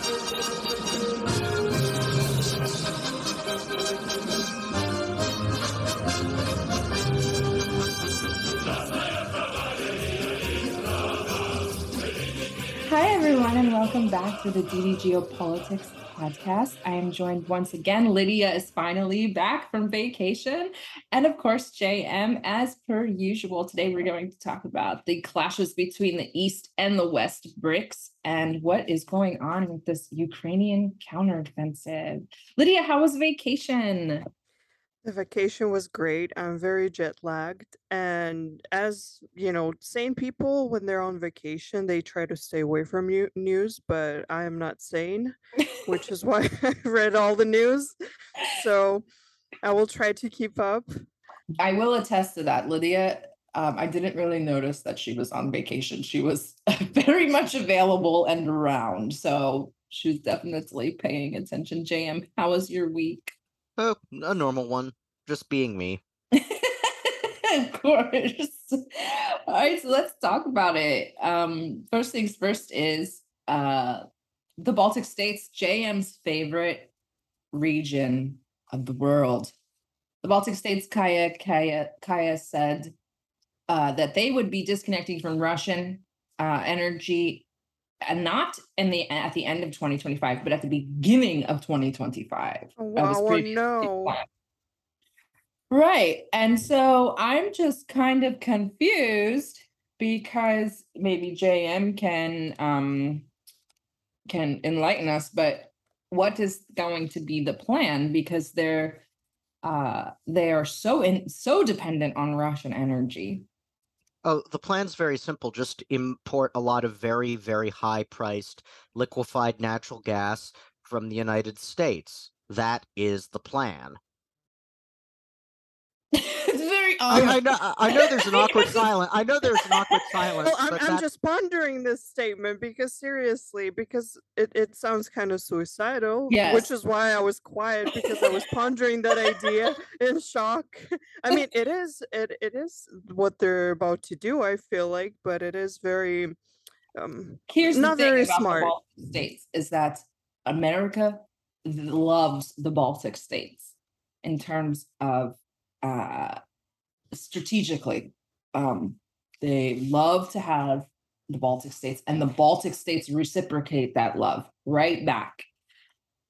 Hi, everyone, and welcome back to the DD Geopolitics podcast. I am joined once again. Lydia is finally back from vacation. And of course, JM, as per usual. Today, we're going to talk about the clashes between the East and the West BRICS and what is going on with this Ukrainian counteroffensive. Lydia, how was vacation? The vacation was great. I'm very jet lagged. And as you know, sane people, when they're on vacation, they try to stay away from news, but I am not sane, which is why I read all the news. So I will try to keep up. I will attest to that, Lydia. Um, I didn't really notice that she was on vacation. She was very much available and around. So she was definitely paying attention. JM, how was your week? Oh, a normal one. Just being me. of course. All right, so let's talk about it. Um, first things first is uh, the Baltic states, JM's favorite region of the world. The Baltic states, Kaya Kaya Kaya said uh, that they would be disconnecting from Russian uh, energy and not in the at the end of 2025, but at the beginning of 2025. Oh, That was wow, oh, no. Right. And so I'm just kind of confused because maybe JM can um can enlighten us, but what is going to be the plan because they're uh they are so in so dependent on Russian energy. Oh, the plan's very simple. Just import a lot of very, very high priced liquefied natural gas from the United States. That is the plan. It's I, I know I I know there's an awkward silence. I know there's an awkward silence, Well, I'm, but I'm that, just pondering this statement because seriously, because it, it sounds kind of suicidal, Yes. which is why I was quiet because I was pondering that idea in shock. I mean, it is it it is what they're about to do. I feel like, but it is very um Here's not the thing very about smart. the Baltic states is that America loves the Baltic states in terms of uh, strategically. Um, they love to have the Baltic states, and the Baltic states reciprocate that love right back.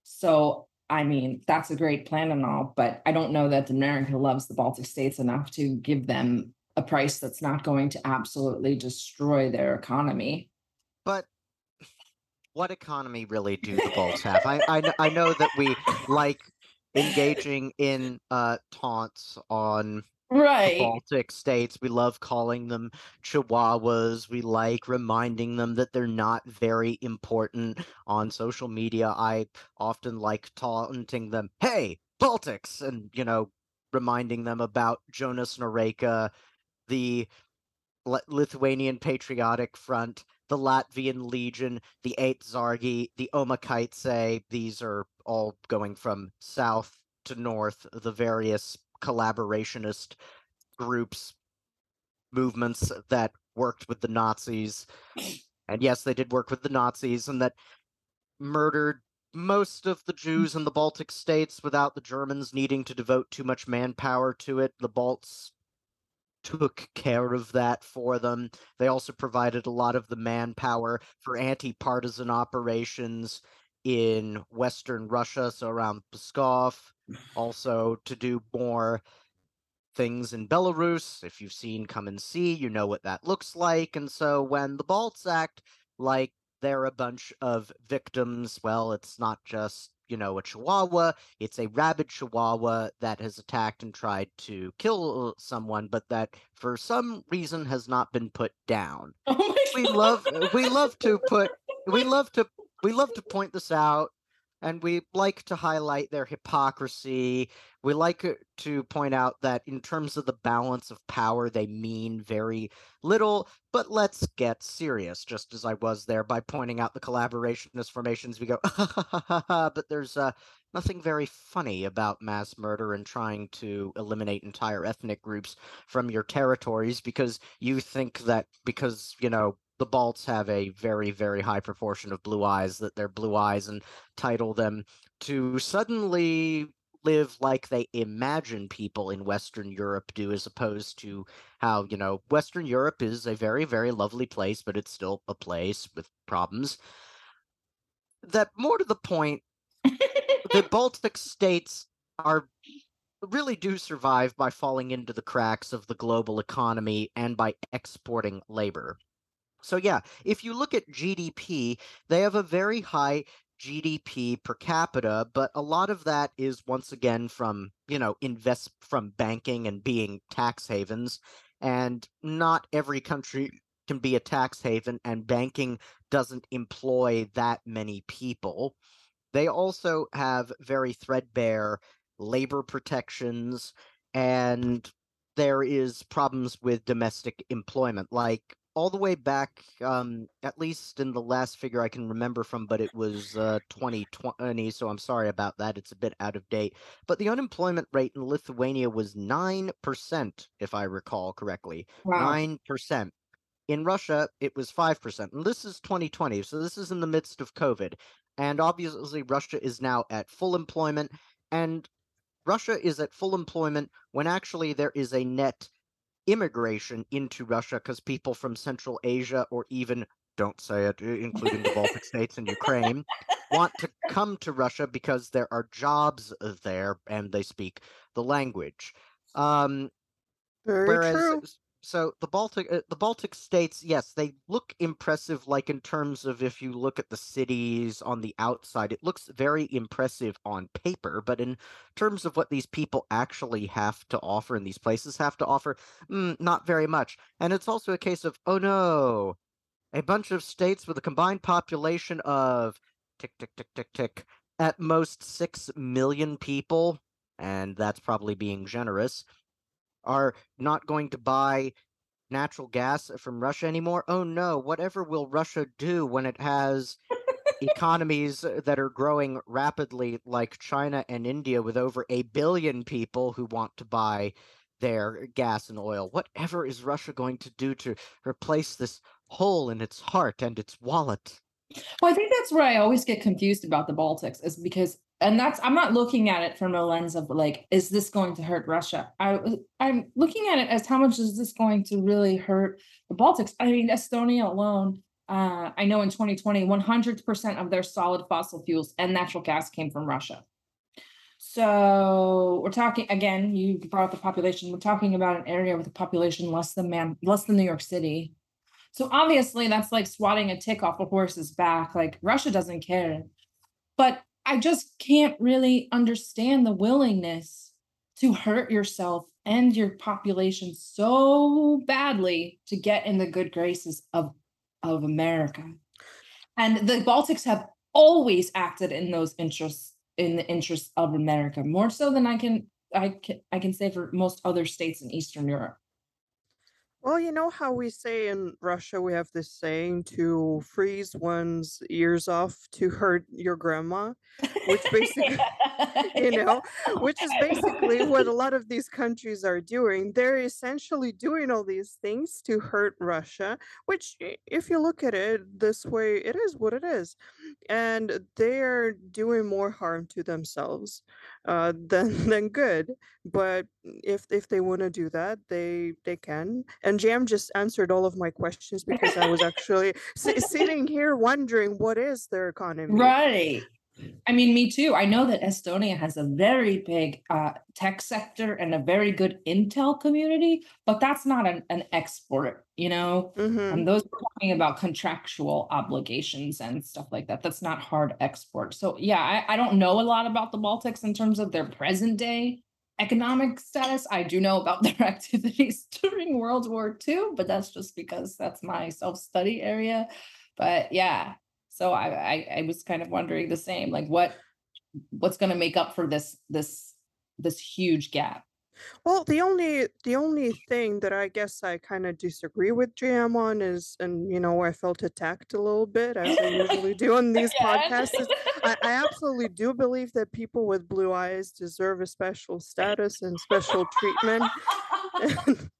So, I mean, that's a great plan and all, but I don't know that America loves the Baltic states enough to give them a price that's not going to absolutely destroy their economy. but what economy really do the Balts have? I I, I know that we like engaging in uh taunts on Right. Baltic states. We love calling them chihuahuas. We like reminding them that they're not very important on social media. I often like taunting them, hey, Baltics, and, you know, reminding them about Jonas Noreika the Li- Lithuanian Patriotic Front, the Latvian Legion, the Aizsargi, the Omakaitse. These are all going from south to north, the various collaborationist groups, movements that worked with the Nazis. And yes, they did work with the Nazis, and that murdered most of the mm. Jews in the Baltic states without the Germans needing to devote too much manpower to it. The Balts took care of that for them. They also provided a lot of the manpower for anti partisan operations in Western Russia, so around Pskov, also to do more things in Belarus. If you've seen Come and See, you know what that looks like. And so when the Balts act like they're a bunch of victims, well, it's not just, you know, a chihuahua, it's a rabid chihuahua that has attacked and tried to kill someone, but that for some reason has not been put down Oh we love we love to put we love to we love to point this out and we like to highlight their hypocrisy. We like uh, to point out that in terms of the balance of power they mean very little but let's get serious just as i was there by pointing out the collaborationist formations we go but there's uh, nothing very funny about mass murder and trying to eliminate entire ethnic groups from your territories because you think that because you know the Balts have a very, very high proportion of blue eyes, that they're blue eyes entitle them to suddenly live like they imagine people in Western Europe do, as opposed to how, you know, Western Europe is a very, very lovely place, but it's still a place with problems. That more to the point, the Baltic states are really do survive by falling into the cracks of the global economy and by exporting labor. So yeah, if you look at GDP, they have a very high GDP per capita, but a lot of that is once again from, you know, invest from banking and being tax havens. And not every country can be a tax haven, and banking doesn't employ that many people. They also have very threadbare labor protections, and there is problems with domestic employment. Like all the way back, um, at least in the last figure I can remember from, but it was uh, 2020, so I'm sorry about that. It's a bit out of date. But the unemployment rate in Lithuania was 9%, if I recall correctly. Wow. 9%. In Russia, it was 5%. And this is 2020, so this is in the midst of COVID. And obviously, Russia is now at full employment. And Russia is at full employment when actually there is a net immigration into Russia because people from Central Asia or even don't say it, including the Baltic states and Ukraine, want to come to Russia because there are jobs there and they speak the language. Um, Very whereas, true so the Baltic uh, the Baltic states, yes, they look impressive. Like in terms of if you look at the cities on the outside, it looks very impressive on paper. But in terms of what these people actually have to offer and these places have to offer, mm, not very much. And it's also a case of oh no, a bunch of states with a combined population of tick tick tick tick tick at most six million people, and that's probably being generous are not going to buy natural gas from Russia anymore. Oh no, whatever will Russia do when it has economies that are growing rapidly like China and India with over a billion people who want to buy their gas and oil? Whatever is Russia going to do to replace this hole in its heart and its wallet? Well, I think that's where I always get confused about the Baltics is because and that's I'm not looking at it from a lens of like, is this going to hurt Russia? I I'm looking at it as how much is this going to really hurt the Baltics? I mean, Estonia alone, uh, I know in 2020, 100% of their solid fossil fuels and natural gas came from Russia. So we're talking again. You brought up the population. We're talking about an area with a population less than man, less than New York City. So obviously, that's like swatting a tick off a horse's back. Like Russia doesn't care, but I just can't really understand the willingness to hurt yourself and your population so badly to get in the good graces of of America. And the Baltics have always acted in those interests in the interests of America more so than I can I can I can say for most other states in Eastern Europe. Well, you know how we say in Russia, we have this saying to freeze one's ears off to hurt your grandma, which basically, you know, which is basically what a lot of these countries are doing. They're essentially doing all these things to hurt Russia, which, if you look at it this way, it is what it is. And they are doing more harm to themselves uh, than, than good. But if if they want to do that, they they can. And JM just answered all of my questions because I was actually sitting here wondering what is their economy. Right. I mean, me too. I know that Estonia has a very big uh, tech sector and a very good Intel community, but that's not an, an export, you know? Mm-hmm. And those are talking about contractual obligations and stuff like that. That's not hard export. So, yeah, I, I don't know a lot about the Baltics in terms of their present day economic status. I do know about their activities during World War II, but that's just because that's my self study area. But yeah, so I, I, I was kind of wondering the same, like what what's going to make up for this this this huge gap. Well, the only the only thing that I guess I kind of disagree with JM on is, and you know, I felt attacked a little bit as I usually do on these podcasts. Is I, I absolutely do believe that people with blue eyes deserve a special status and special treatment.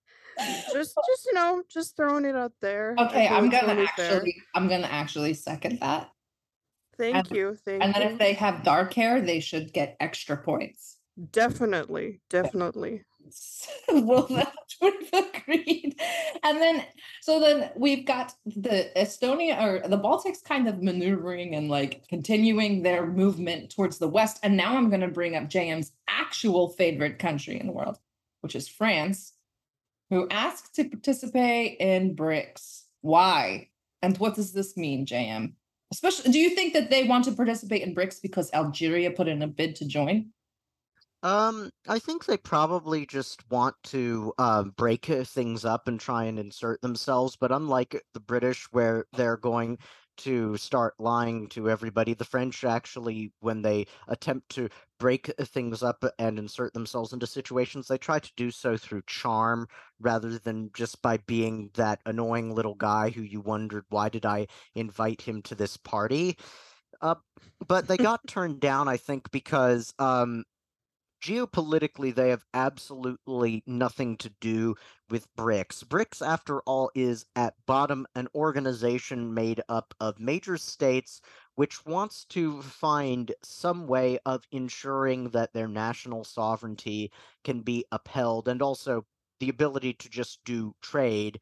just just you know, just throwing it out there. Okay, I'm gonna actually I'm gonna actually second that. Thank And you, thank and then you. if they have dark hair, they should get extra points. Definitely, definitely. well, that we've agreed. And then, so then we've got the Estonia or the Baltics kind of maneuvering and like continuing their movement towards the west. And now I'm going to bring up JM's actual favorite country in the world, which is France, who asked to participate in BRICS. Why? And what does this mean, JM? Especially, do you think that they want to participate in BRICS because Algeria put in a bid to join? Um, I think they probably just want to uh, break uh, things up and try and insert themselves. But unlike the British, where they're going to start lying to everybody, the French actually, when they attempt to break uh, things up and insert themselves into situations, they try to do so through charm rather than just by being that annoying little guy who you wondered, why did I invite him to this party? Uh, but they got turned down, I think, because um, geopolitically they have absolutely nothing to do with BRICS. BRICS, after all, is at bottom an organization made up of major states which wants to find some way of ensuring that their national sovereignty can be upheld and also the ability to just do trade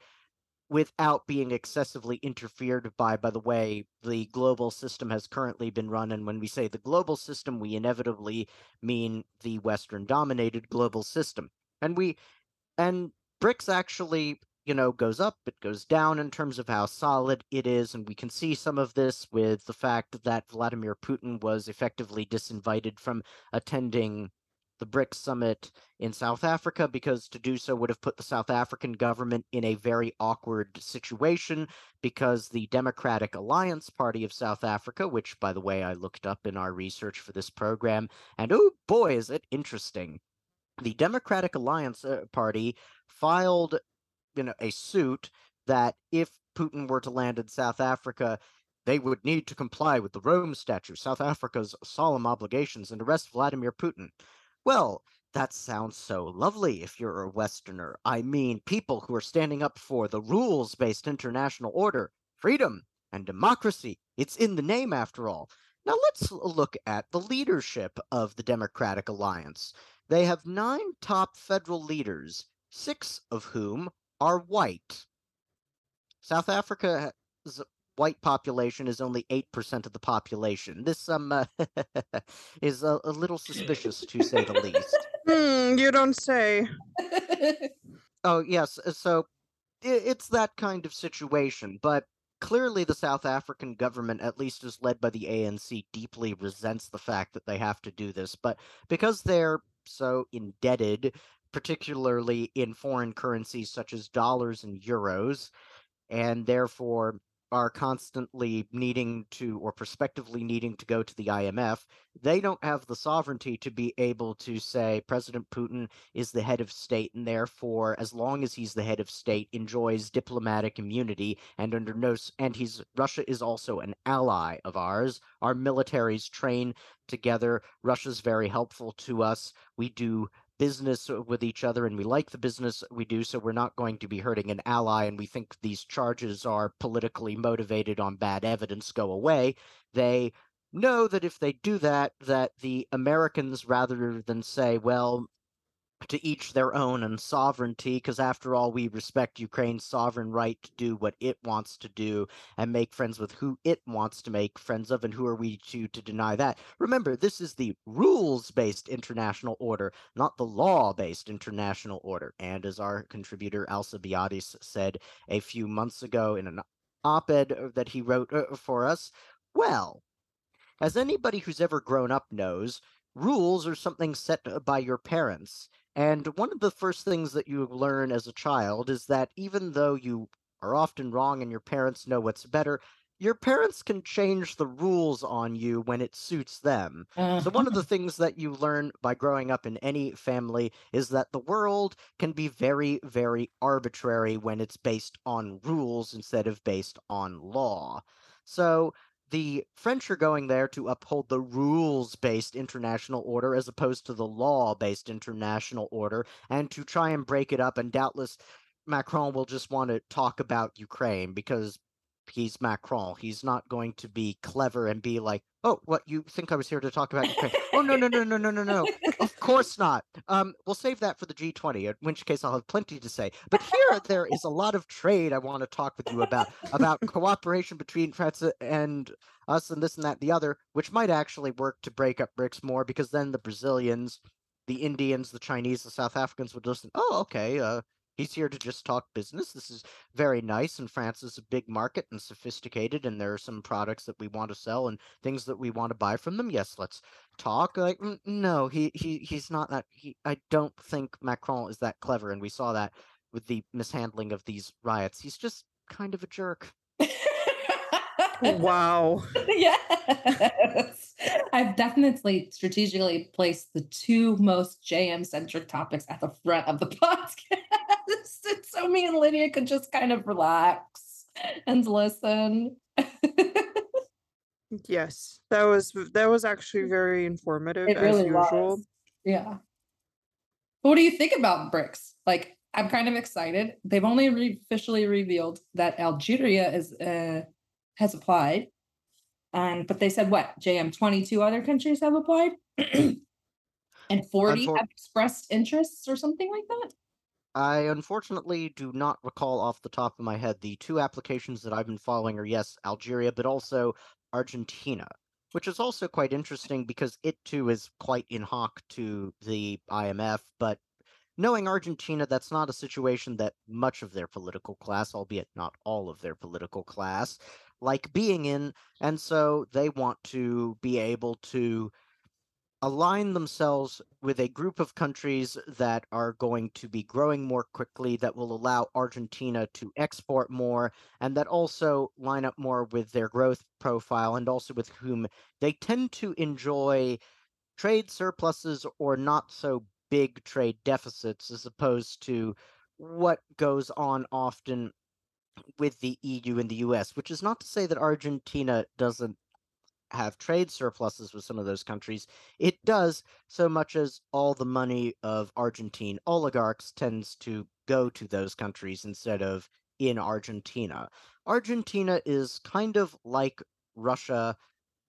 without being excessively interfered by by the way the global system has currently been run and when we say the global system we inevitably mean the western dominated global system. And we and BRICS actually you know goes up it goes down in terms of how solid it is and we can see some of this with the fact that Vladimir Putin was effectively disinvited from attending the BRICS summit in South Africa because to do so would have put the South African government in a very awkward situation because the Democratic Alliance Party of South Africa, which by the way I looked up in our research for this program, and oh boy is it interesting. The Democratic Alliance uh, Party filed you know a suit that if Putin were to land in South Africa they would need to comply with the Rome Statute, South Africa's solemn obligations, and arrest Vladimir Putin. Well, that sounds so lovely if you're a Westerner. I mean, people who are standing up for the rules based international order, freedom, and democracy. It's in the name, after all. Now let's look at the leadership of the Democratic Alliance. They have nine top federal leaders, six of whom are white. South Africa's white population is only 8% of the population. This um uh, is a, a little suspicious to say the least. Hmm, you don't say. Oh, yes, uh, so i it's that kind of situation, but clearly the South African government, at least as led by the ANC, deeply resents the fact that they have to do this, but because they're so indebted, particularly in foreign currencies such as dollars and euros, and therefore are constantly needing to or prospectively needing to go to the IMF, they don't have the sovereignty to be able to say President Putin is the head of state and therefore as long as he's the head of state enjoys diplomatic immunity and under no and he's Russia is also an ally of ours. Our militaries train together. Russia's very helpful to us. We do business uh, with each other and we like the business we do so we're not going to be hurting an ally and we think these charges are politically motivated on bad evidence go away they know that if they do that that the americans rather than say well to each their own and sovereignty because after all we respect ukraine's sovereign right to do what it wants to do and make friends with who it wants to make friends of and who are we to to deny that? Remember this is the rules based international order not the law based international order. And as our contributor alcibiades said a few months ago in an op-ed uh, that he wrote uh, for us well as anybody who's ever grown up knows rules are something set uh, by your parents and one of the first things that you learn as a child is that even though you are often wrong and your parents know what's better, your parents can change the rules on you when it suits them. So, one of the uh-huh. things that you learn by growing up in any family is that the world can be very, very arbitrary when it's based on rules instead of based on law. So, the French are going there to uphold the rules based international order as opposed to the law based international order and to try and break it up. And doubtless, Macron will just want to talk about Ukraine because he's Macron. He's not going to be clever and be like, "Oh, what you think I was here to talk about Ukraine?" oh no, no, no, no, no, no, no. Of course not. Um, we'll save that for the G20. In which case, I'll have plenty to say. But here, there is a lot of trade I want to talk with you about about cooperation between France and us, and this and that, and the other, which might actually work to break up BRICS more because then the Brazilians, the Indians, the Chinese, the South Africans would listen. Oh, okay. Uh, He's here to just talk business. This is very nice, and France is a big market and sophisticated, and there are some products that we want to sell and things that we want to buy from them. Yes, let's talk. Like, mm, no, he he he's not that. He, I don't think Macron is that clever, and we saw that with the mishandling of these riots. He's just kind of a jerk. wow. yes. I've definitely strategically placed the two most JM centric topics at the front of the podcast. so me and Lydia could just kind of relax and listen. yes, that was that was actually very informative it as really usual. was. Yeah. What do you think about BRICS? Like, I'm kind of excited. They've only re- officially revealed that Algeria is uh, has applied, um, but they said what? JM 22 other countries have applied, and 40 Unfor- have expressed interests or something like that. I unfortunately do not recall off the top of my head. The two applications that I've been following are yes, Algeria, but also Argentina, which is also quite interesting because it too is quite in hoc to the IMF. But knowing Argentina, that's not a situation that much of their political class, albeit not all of their political class, like being in. And so they want to be able to align themselves with a group of countries that are going to be growing more quickly, that will allow Argentina to export more, and that also line up more with their growth profile and also with whom they tend to enjoy trade surpluses or not so big trade deficits as opposed to what goes on often with the EU and the US, which is not to say that Argentina doesn't have trade surpluses with some of those countries. It does, so much as all the money of Argentine oligarchs tends to go to those countries instead of in Argentina. Argentina is kind of like Russia,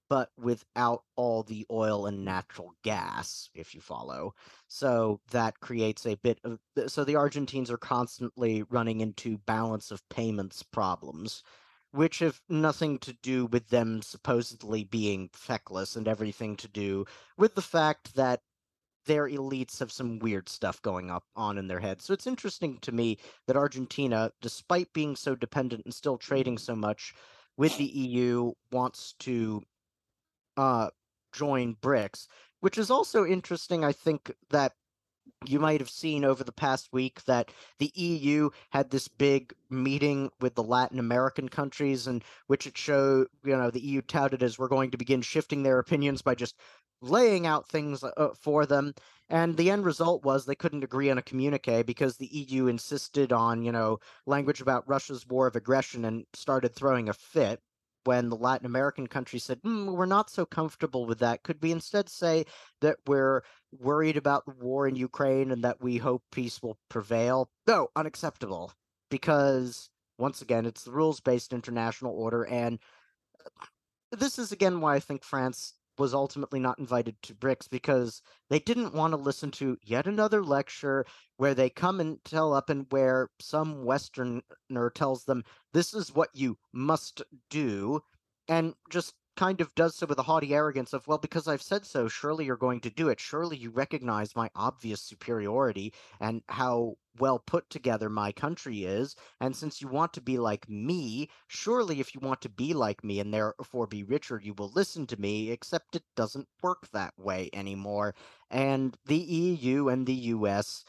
but without all the oil and natural gas, if you follow. So that creates a bit of. So the Argentines are constantly running into balance of payments problems which have nothing to do with them supposedly being feckless and everything to do with the fact that their elites have some weird stuff going up on in their heads. So it's interesting to me that Argentina, despite being so dependent and still trading so much with the EU, wants to uh, join BRICS, which is also interesting. I think that you might have seen over the past week that the EU had this big meeting with the Latin American countries, in which it showed, you know, the EU touted as we're going to begin shifting their opinions by just laying out things uh, for them. And the end result was they couldn't agree on a communique because the EU insisted on, you know, language about Russia's war of aggression and started throwing a fit when the Latin American countries said, mm, we're not so comfortable with that. Could we instead say that we're worried about the war in Ukraine and that we hope peace will prevail? No, unacceptable. Because, once again, it's the rules based international order. And uh, this is, again, why I think France was ultimately not invited to BRICS because they didn't want to listen to yet another lecture where they come and tell up and where some Westerner tells them this is what you must do and just kind of does so with a haughty arrogance of, well, because I've said so, surely you're going to do it. Surely you recognize my obvious superiority and how well put together my country is. And since you want to be like me, surely if you want to be like me and therefore be richer, you will listen to me, except it doesn't work that way anymore. And the EU and the US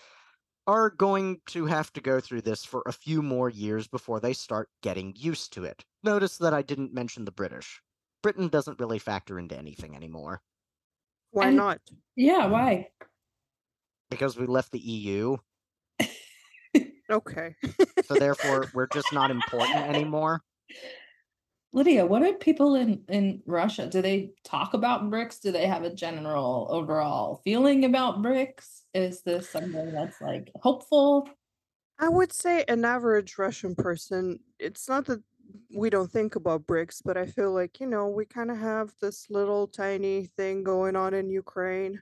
are going to have to go through this for a few more years before they start getting used to it. Notice that I didn't mention the British. Britain doesn't really factor into anything anymore. Why And- not? Yeah, mm. why? Because we left the EU, Okay. so therefore we're just not important anymore. Lydia, what do people in in Russia? Do they talk about BRICS? Do they have a general overall feeling about BRICS? Is this something that's like hopeful? I would say an average Russian person, it's not that we don't think about BRICS, but I feel like, you know, we kind of have this little tiny thing going on in Ukraine,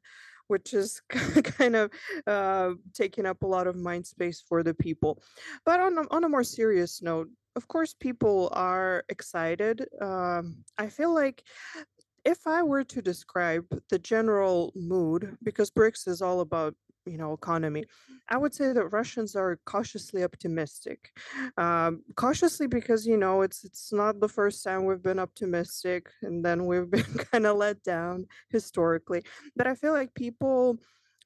which is kind of uh, taking up a lot of mind space for the people. But on a, on a more serious note, of course, people are excited. Um, I feel like if I were to describe the general mood, because BRICS is all about you know economy. I would say that russians are cautiously optimistic um, cautiously because you know it's it's not the first time we've been optimistic and then we've been kind of let down historically. But i feel like people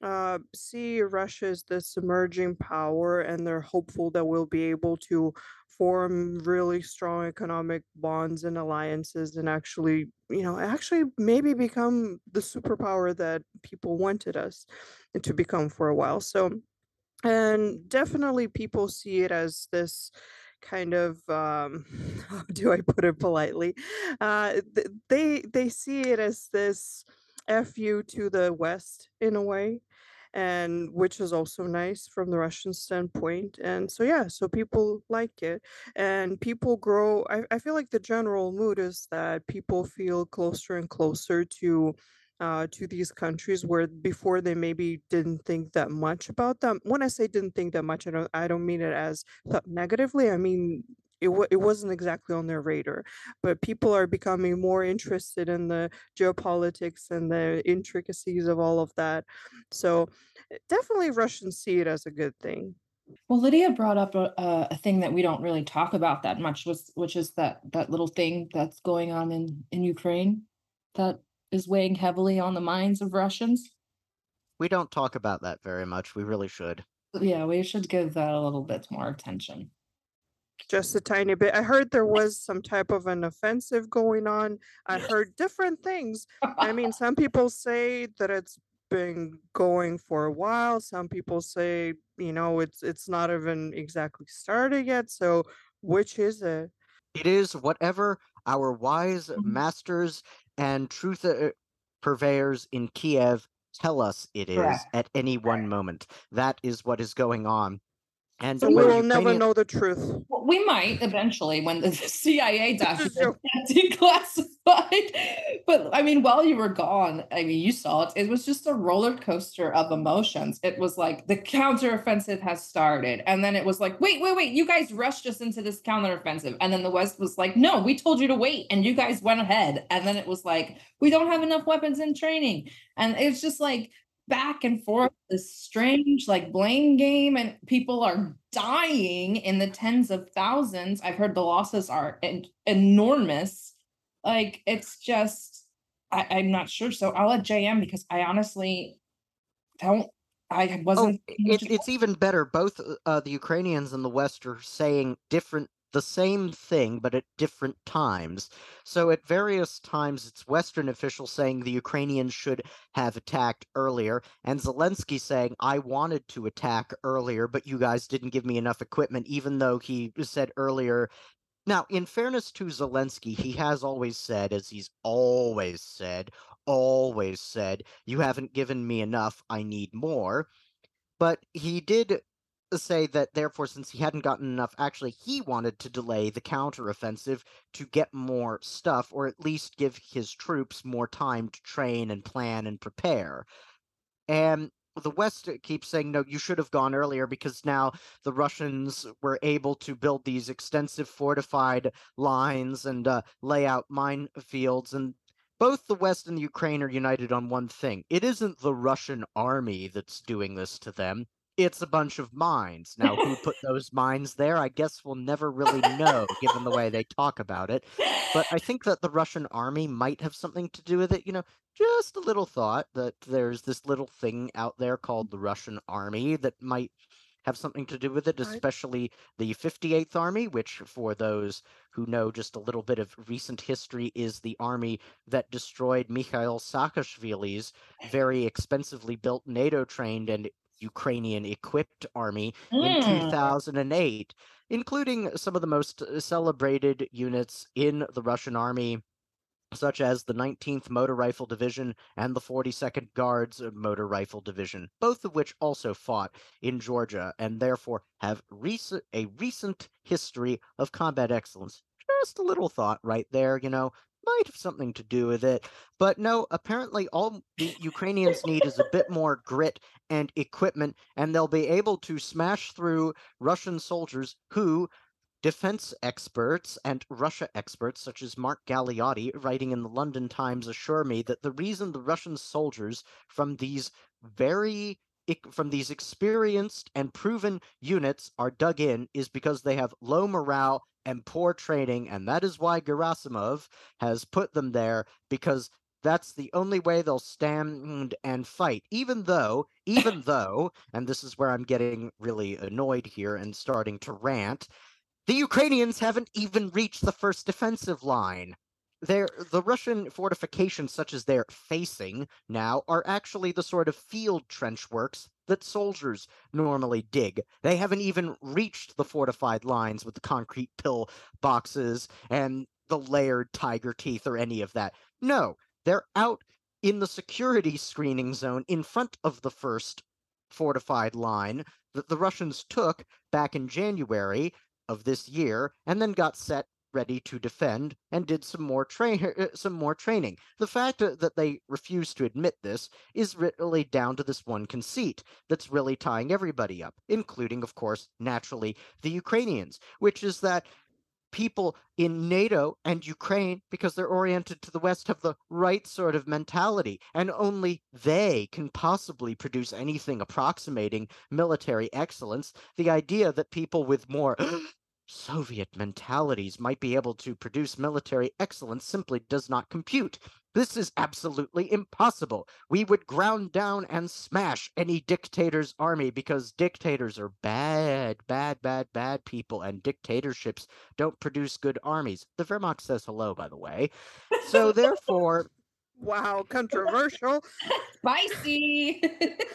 uh, see Russia as this emerging power, and they're hopeful that we'll be able to form really strong economic bonds and alliances, and actually, you know, actually maybe become the superpower that people wanted us to become for a while. So, and definitely, people see it as this kind of um how do i put it politely uh th- they they see it as this fu to the west in a way and which is also nice from the Russian standpoint. And so yeah, so people like it, and people grow. I, I feel like the general mood is that people feel closer and closer to. Uh, to these countries where before they maybe didn't think that much about them. When I say didn't think that much, I don't I don't mean it as negatively. I mean it, w- it wasn't exactly on their radar but people are becoming more interested in the geopolitics and the intricacies of all of that so eh, definitely russians see it as a good thing Well, Lydia brought up a, a a thing that we don't really talk about that much, was which is that that little thing that's going on in in Ukraine that is weighing heavily on the minds of Russians. We don't talk about that very much. We really should. Yeah, we should give that a little bit more attention. Just a tiny bit i heard there was some type of an offensive going on i heard different things i mean some people say that it's been going for a while some people say you know it's it's not even exactly started yet so which is it It is whatever our wise Mhm. masters and truth uh, purveyors in Kiev tell us it is Correct. at any one moment. That is what is going on. And so So we when will never know the truth Well, we might eventually when the CIA documents get declassified. But I mean, while you were gone, I mean, you saw it. It was just a roller coaster of emotions. It was like the counteroffensive has started, and then it was like, wait, wait, wait! You guys rushed us into this counteroffensive, and then the West was like, no, we told you to wait, and you guys went ahead. And then it was like, we don't have enough weapons and training, and it's just like back and forth this strange like blame game and people are dying in the tens of thousands. I've heard the losses are en- enormous. Like it's just I, i'm not sure. So i'll let jm because i honestly don't i Oh, wasn't it, it's even better. Both uh, the Ukrainians and the West are saying different, the same thing, but at different times. So at various times, it's Western officials saying the Ukrainians should have attacked earlier, and Zelensky saying, I wanted to attack earlier, but you guys didn't give me enough equipment, even though he said earlier. Now, in fairness to Zelensky, he has always said, as he's always said, always said, you haven't given me enough, I need more. But he did say that, therefore, since he hadn't gotten enough, actually, he wanted to delay the counteroffensive to get more stuff, or at least give his troops more time to train and plan and prepare. And the West keeps saying, no, you should have gone earlier because now the Russians were able to build these extensive fortified lines and uh, lay out minefields. And both the West and the Ukraine are united on one thing it isn't the Russian army that's doing this to them. It's a bunch of mines. Now, who put those mines there? I guess we'll never really know, given the way they talk about it. But I think that the Russian army might have something to do with it. You know, just a little thought that there's this little thing out there called the Russian army that might have something to do with it, especially the 58th Army, which, for those who know just a little bit of recent history, is the army that destroyed Mikhail Saakashvili's very expensively built NATO trained and Ukrainian equipped army in Mm. 2008, including some of the most uh, celebrated units in the Russian army such as the 19th Motor Rifle Division and the 42nd Guards Motor Rifle Division, both of which also fought in Georgia and therefore have recent a recent history of combat excellence. Just a little thought right there, you know, might have something to do with it. But no, apparently all the Ukrainians need is a bit more grit and equipment, and they'll be able to smash through Russian soldiers who defense experts and Russia experts, such as Mark Galeotti, writing in the London Times, assure me that the reason the Russian soldiers from these very from these experienced and proven units are dug in is because they have low morale and poor training, and that is why Gerasimov has put them there because that's the only way they'll stand and fight. Even though, even though, and this is where I'm getting really annoyed here and starting to rant, the Ukrainians haven't even reached the first defensive line. They're, the Russian fortifications, such as they're facing now, are actually the sort of field trench works that soldiers normally dig. They haven't even reached the fortified lines with the concrete pill boxes and the layered tiger teeth or any of that. No, they're out in the security screening zone in front of the first fortified line that the Russians took back in January of this year and then got set ready to defend and did some more train uh, some more training. The fact that they refuse to admit this is really down to this one conceit that's really tying everybody up, including of course naturally the Ukrainians, which is that people in NATO and Ukraine, because they're oriented to the West, have the right sort of mentality, and only they can possibly produce anything approximating military excellence. The idea that people with more Soviet mentalities might be able to produce military excellence simply does not compute. This is absolutely impossible. We would ground down and smash any dictator's army because dictators are bad, bad, bad, bad people, and dictatorships don't produce good armies. The Wehrmacht says hello, by the way. So, therefore. Wow, controversial. Spicy.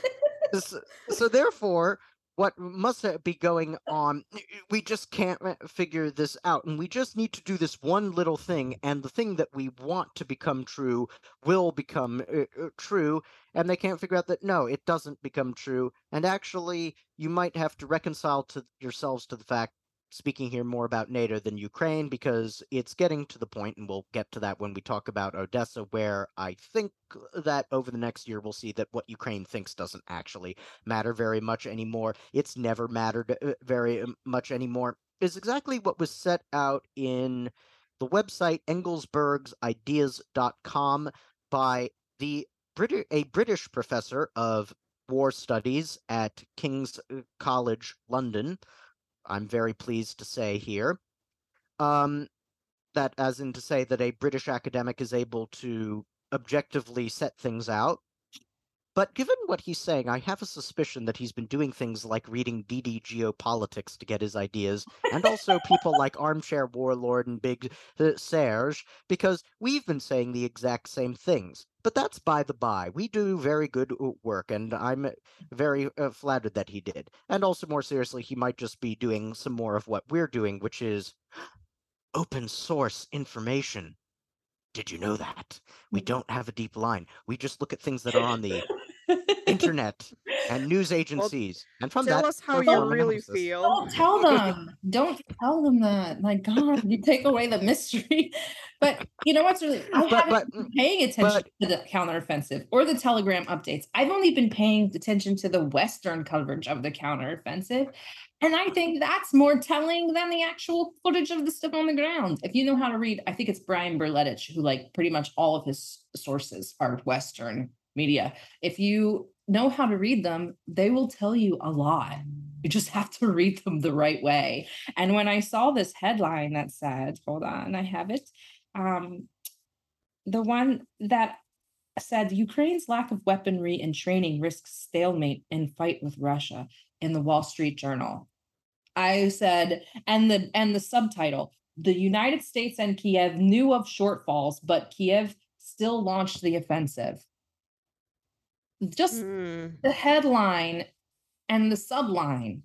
so, so, therefore, what must be going on we just can't uh, figure this out and we just need to do this one little thing and the thing that we want to become true will become uh, uh, true and they can't figure out that no it doesn't become true and actually you might have to reconcile to yourselves to the fact speaking here more about NATO than Ukraine because it's getting to the point, and we'll get to that when we talk about Odessa, where I think that over the next year we'll see that what Ukraine thinks doesn't actually matter very much anymore. It's never mattered uh, very um, much anymore. Is exactly what was set out in the website engelsbergideas.com by the Brit- a British professor of war studies at King's uh, College London I'm very pleased to say here. Um, that, as in to say that a British academic is able to objectively set things out. But given what he's saying, I have a suspicion that he's been doing things like reading DD Geopolitics to get his ideas, and also people like Armchair Warlord and Big uh, Serge, because we've been saying the exact same things. But that's by the by. We do very good uh, work, and I'm very uh, flattered that he did. And also, more seriously, he might just be doing some more of what we're doing, which is open source information. Did you know that? We mm. don't have a deep line. We just look at things that are on the internet and news agencies. Well, and from tell that, us how you really analysis. feel. Don't tell them. don't tell them that. My God, you take away the mystery. But you know what's really? I but, haven't but, been paying attention but, to the counteroffensive or the Telegram updates. I've only been paying attention to the Western coverage of the counteroffensive. And I think that's more telling than the actual footage of the stuff on the ground. If you know how to read, I think it's Brian Berletic who like pretty much all of his sources are Western media. If you know how to read them, they will tell you a lot. You just have to read them the right way. And when I saw this headline that said, hold on, I have it. Um, the one that said Ukraine's lack of weaponry and training risks stalemate in fight with Russia in the Wall Street Journal. I said, and the and the subtitle, the United States and Kiev knew of shortfalls, but Kiev still launched the offensive. Just mm. the headline and the subline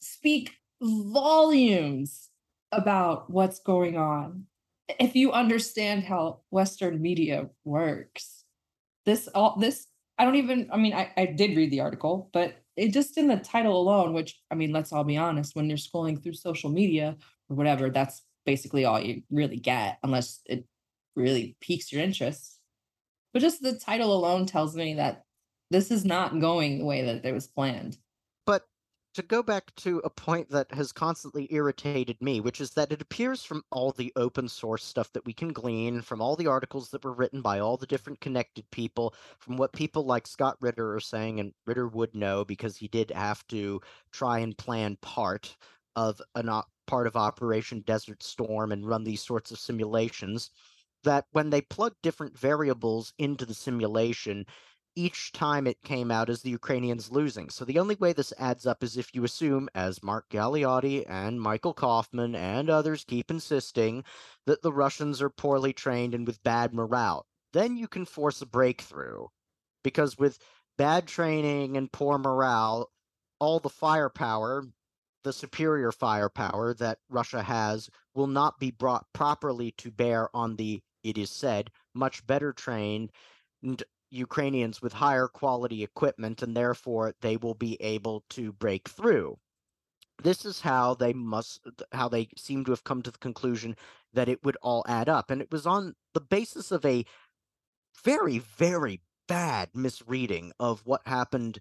speak volumes about what's going on. if you understand how Western media works, this all this I don't even I mean I, I did read the article, but it just in the title alone, which I mean, let's all be honest, when you're scrolling through social media or whatever, that's basically all you really get, unless it really piques your interest. But just the title alone tells me that this is not going the way that it was planned. But to go back to a point that has constantly irritated me, which is that it appears from all the open source stuff that we can glean, from all the articles that were written by all the different connected people, from what people like Scott Ritter are saying, and Ritter would know because he did have to try and plan part of an op- part of Operation Desert Storm and run these sorts of simulations. That when they plugged different variables into the simulation, each time it came out as the Ukrainians losing. So the only way this adds up is if you assume, as Mark Galeotti and Michael Kofman and others keep insisting, that the Russians are poorly trained and with bad morale. Then you can force a breakthrough. Because with bad training and poor morale, all the firepower, the superior firepower that Russia has, will not be brought properly to bear on the, it is said, much better trained Ukrainians with higher quality equipment, and therefore they will be able to break through. This is how they must, how they seem to have come to the conclusion that it would all add up. And it was on the basis of a very, very bad misreading of what happened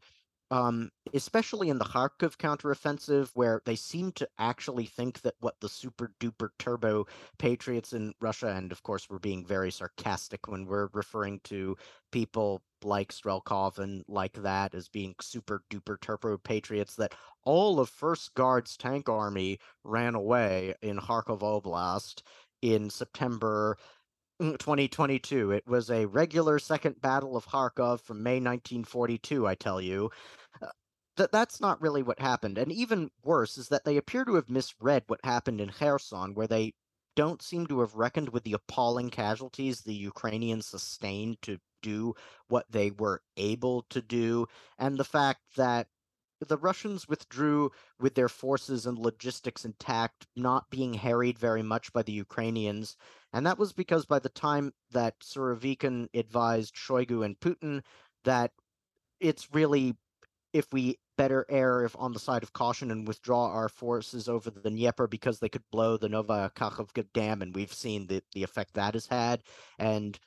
um, especially in the Kharkov counteroffensive, where they seem to actually think that what the super duper turbo patriots in Russia, and of course we're being very sarcastic when we're referring to people like Strelkov and like that as being super duper turbo patriots, that all of First Guard's tank army ran away in Kharkov Oblast in September 2022. It was a regular second battle of Kharkov from May 1942, I tell you. Uh, that that's not really what happened. And even worse is that they appear to have misread what happened in Kherson, where they don't seem to have reckoned with the appalling casualties the Ukrainians sustained to do what they were able to do, and the fact that the Russians withdrew with their forces and logistics intact, not being harried very much by the Ukrainians. And that was because by the time that Surovikin advised Shoigu and Putin that it's really, if we better err if on the side of caution and withdraw our forces over the Dnieper because they could blow the Nova Kakhovka Dam, and we've seen the, the effect that has had. And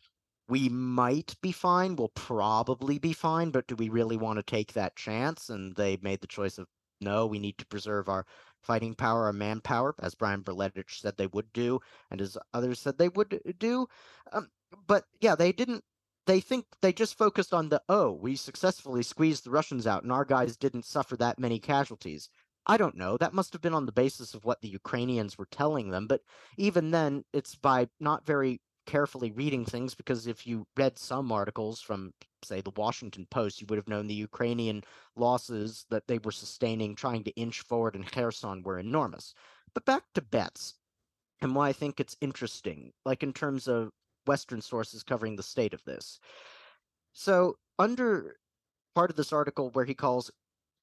we might be fine. We'll probably be fine, but do we really want to take that chance? And they made the choice of no, we need to preserve our fighting power, our manpower, as Brian Berletic said they would do, and as others said they would do. Um, but yeah, they didn't. They think they just focused on the oh, we successfully squeezed the Russians out, and our guys didn't suffer that many casualties. I don't know. That must have been on the basis of what the Ukrainians were telling them. But even then, it's by not very carefully reading things because if you read some articles from say the Washington Post, you would have known the Ukrainian losses that they were sustaining trying to inch forward in Kherson were enormous. But back to Betz and why I think it's interesting, like in terms of Western sources covering the state of this. So under part of this article where he calls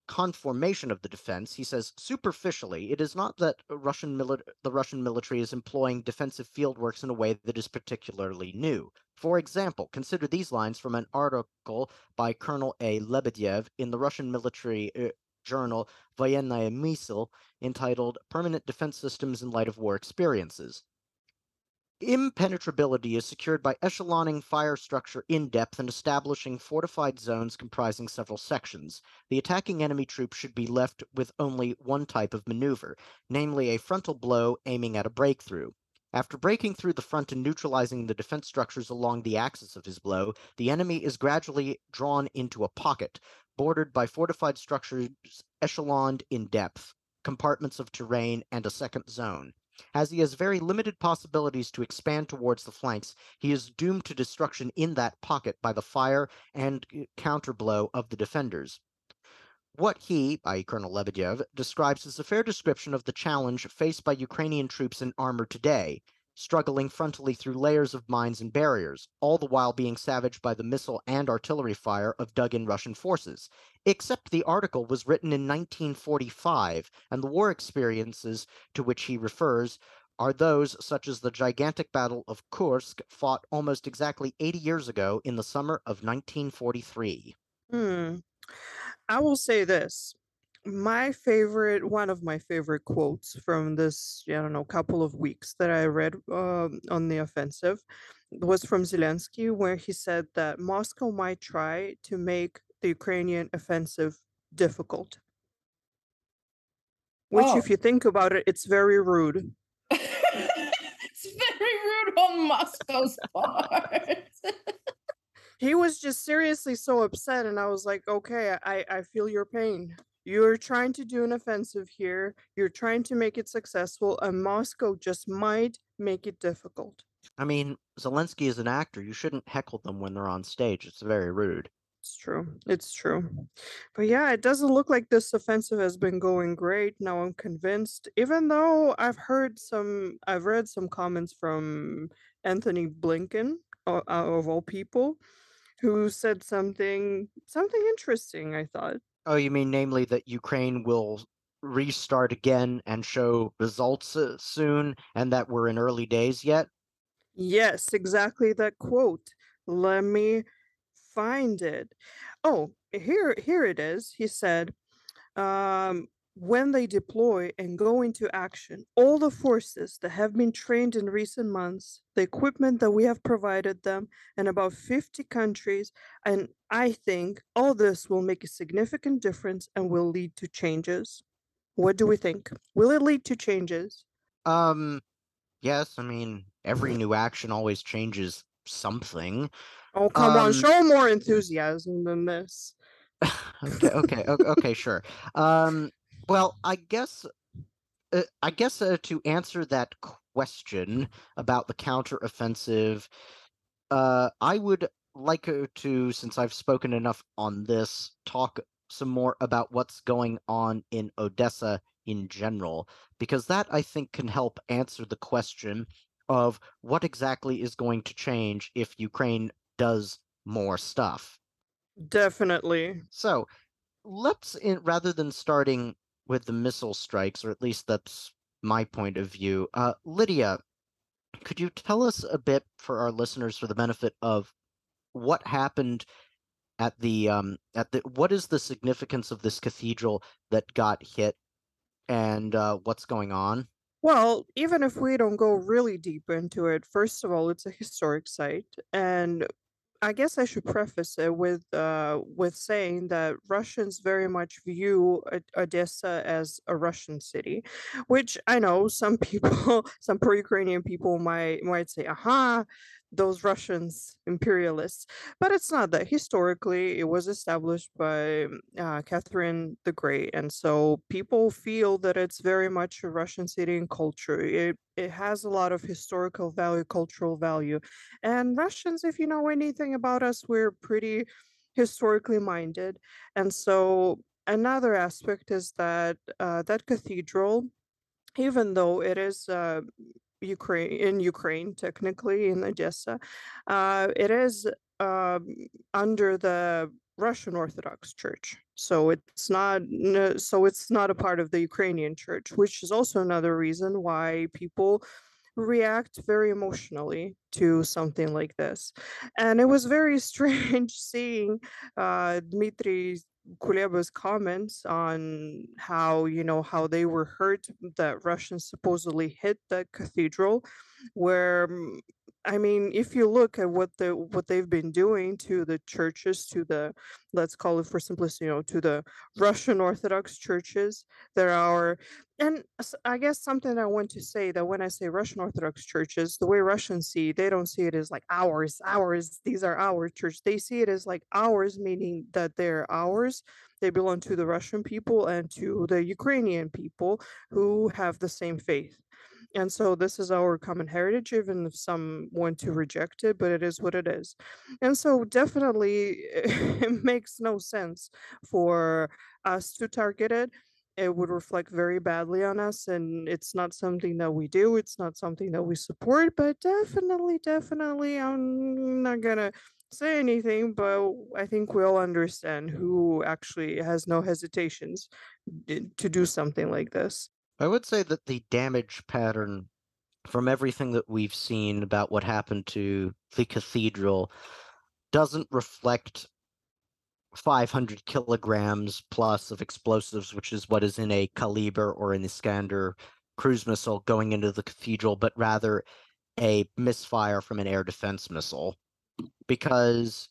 conformation of the defense, he says superficially, it is not that Russian mili- the Russian military is employing defensive fieldworks in a way that is particularly new. For example, consider these lines from an article by Colonel A. Lebedev in the Russian military uh, journal Voyennaya Mysl entitled Permanent Defense Systems in Light of War Experiences. Impenetrability is secured by echeloning fire structure in depth and establishing fortified zones comprising several sections. The attacking enemy troops should be left with only one type of maneuver, namely a frontal blow aiming at a breakthrough. After breaking through the front and neutralizing the defense structures along the axis of his blow, the enemy is gradually drawn into a pocket, bordered by fortified structures echeloned in depth, compartments of terrain, and a second zone. As he has very limited possibilities to expand towards the flanks, he is doomed to destruction in that pocket by the fire and uh, counterblow of the defenders. What he, i.e., Colonel Lebedev, describes as a fair description of the challenge faced by Ukrainian troops in armor today, struggling frontally through layers of mines and barriers, all the while being savaged by the missile and artillery fire of dug in Russian forces. Except the article was written in 1945, and the war experiences to which he refers are those such as the gigantic Battle of Kursk, fought almost exactly 80 years ago in the summer of 1943. Hmm. I will say this. My favorite, one of my favorite quotes from this, I don't know, couple of weeks that I read um, on the offensive was from Zelensky, where he said that Moscow might try to make the Ukrainian offensive difficult. Which, Oh. if you think about it, it's very rude. it's very rude on Moscow's part. He was just seriously so upset, and I was like, okay, I, I feel your pain. You're trying to do an offensive here, you're trying to make it successful, and Moscow just might make it difficult. I mean, Zelensky is an actor. You shouldn't heckle them when they're on stage. It's very rude. It's true. It's true. But yeah, it doesn't look like this offensive has been going great. Now I'm convinced, even though I've heard some, I've read some comments from Antony Blinken, uh, of all people, who said something, something interesting, I thought. Oh, you mean namely that Ukraine will restart again and show results uh, soon, and that we're in early days yet? Yes, exactly that quote. Let me find it. Oh, here here it is. He said, um, when they deploy and go into action, all the forces that have been trained in recent months, the equipment that we have provided them, and about 50 countries, and I think all this will make a significant difference and will lead to changes. What do we think? Will it lead to changes? Um, yes, I mean, every new action always changes something. Oh, come on, Um, show more enthusiasm than this. okay, okay, okay, sure. Um, well, I guess, uh, I guess uh, to answer that question about the counteroffensive, uh, I would like uh, to, since I've spoken enough on this, talk some more about what's going on in Odessa in general, because that I think can help answer the question of what exactly is going to change if Ukraine does more stuff. Definitely. So let's in rather than starting with the missile strikes, or at least that's my point of view. Uh, Lydia, could you tell us a bit for our listeners, for the benefit of what happened at the um at the what is the significance of this cathedral that got hit, and uh, what's going on? Well, even if we don't go really deep into it, first of all, it's a historic site, and I guess I should preface it with uh, with saying that Russians very much view Odessa as a Russian city, which I know some people, some pro-Ukrainian people might might say, "Aha, those Russians imperialists," but it's not that. Historically, it was established by uh, Catherine the Great, and so people feel that it's very much a Russian city and culture. It it has a lot of historical value, cultural value and Russians, if you know anything about us, we're pretty historically minded. And so another aspect is that uh, that cathedral, even though it is uh, Ukraine in Ukraine, technically in Odessa, uh, it is um, under the Russian Orthodox Church. So it's not so it's not a part of the Ukrainian church, which is also another reason why people react very emotionally to something like this. And it was very strange seeing uh, Dmitry Kuleba's comments on how, you know, how they were hurt that Russians supposedly hit the cathedral, where mm, I mean, if you look at what the what they've been doing to the churches, to the let's call it for simplicity, you know, to the Russian Orthodox churches, there are and I guess something I want to say that when I say Russian Orthodox churches, the way Russians see, they don't see it as like ours, ours, these are our church. They see it as like ours, meaning that they're ours. They belong to the Russian people and to the Ukrainian people who have the same faith. And so this is our common heritage, even if some want to reject it, but it is what it is. And so definitely it makes no sense for us to target it it would reflect very badly on us and it's not something that we do it's not something that we support but definitely definitely i'm not gonna say anything but i think we all understand who actually has no hesitations eh, to do something like this I would say that the damage pattern from everything that we've seen about what happened to the cathedral, doesn't reflect 500 kilograms plus of explosives, which is what is in a Kalibr or an Iskander cruise missile going into the cathedral, but rather a misfire from an air defense missile. Because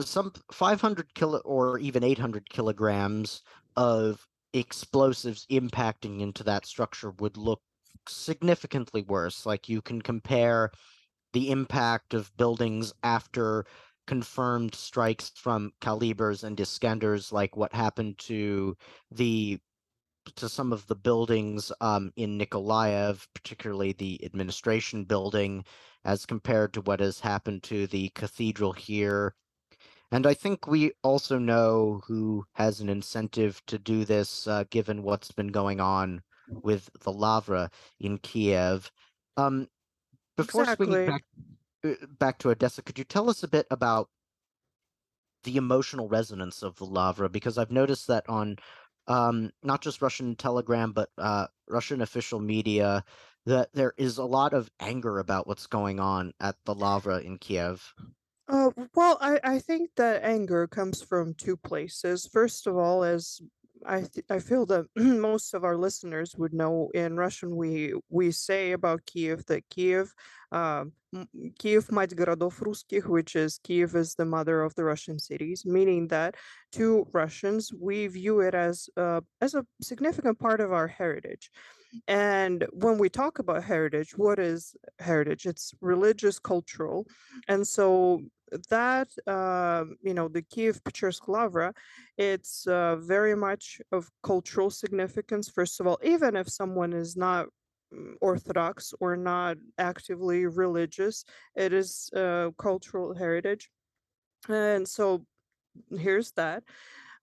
some 500 kilo or even 800 kilograms of explosives impacting into that structure would look significantly worse. Like you can compare the impact of buildings after confirmed strikes from Kalibrs and Iskanders, like what happened to the to some of the buildings um, in Nikolaev, particularly the administration building, as compared to what has happened to the cathedral here. And I think we also know who has an incentive to do this, uh, given what's been going on with the Lavra in Kiev. Um, before Exactly. swinging back uh, back to Odessa, could you tell us a bit about the emotional resonance of the Lavra? Because I've noticed that on um, not just Russian Telegram, but uh, Russian official media, that there is a lot of anger about what's going on at the Lavra in Kiev. Uh, well, I, I think that anger comes from two places. First of all, as I th- I feel that most of our listeners would know in Russian we we say about Kiev that Kiev, um, m- Kiev мать городов русских, which is Kiev is the mother of the Russian cities, meaning that to Russians we view it as uh, as a significant part of our heritage. And when we talk about heritage, what is heritage? It's religious, cultural, and so that um, you know the Kiev Pechersk Lavra, it's uh, very much of cultural significance. First of all, even if someone is not mm, Orthodox or not actively religious. It is uh, cultural heritage. And so here's that.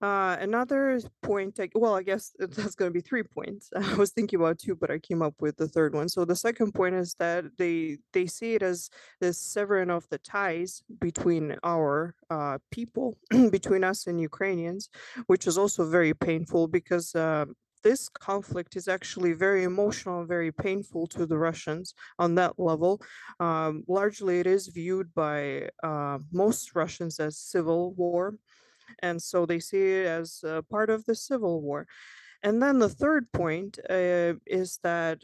Uh, another point, I, well, I guess that's going to be three points. I was thinking about two, but I came up with the third one. So the second point is that they they see it as the severing of the ties between our uh, people, between us and Ukrainians, which is also very painful because. Uh, this conflict is actually very emotional and very painful to the Russians on that level. Um, largely, it is viewed by uh, most Russians as civil war and so they see it as uh, part of the civil war. And then the third point uh, is that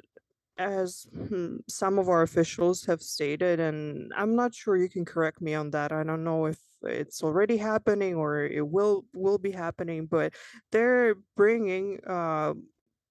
as hmm, some of our officials have stated and i'm not sure you can correct me on that i don't know if it's already happening or it will will be happening but they're bringing uh,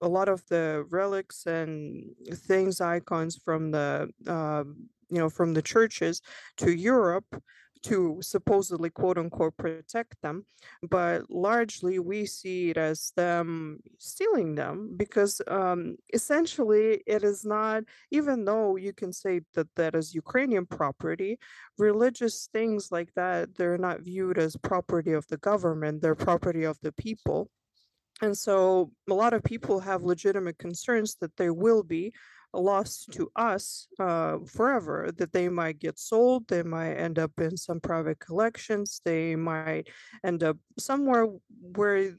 a lot of the relics and things icons from the um, you know from the churches to europe to supposedly quote unquote protect them but largely we see it as them stealing them because um, essentially it is not even though you can say that that is ukrainian property religious things like that they're not viewed as property of the government they're property of the people. And so a lot of people have legitimate concerns that they will be lost to us uh, forever, that they might get sold, they might end up in some private collections, they might end up somewhere where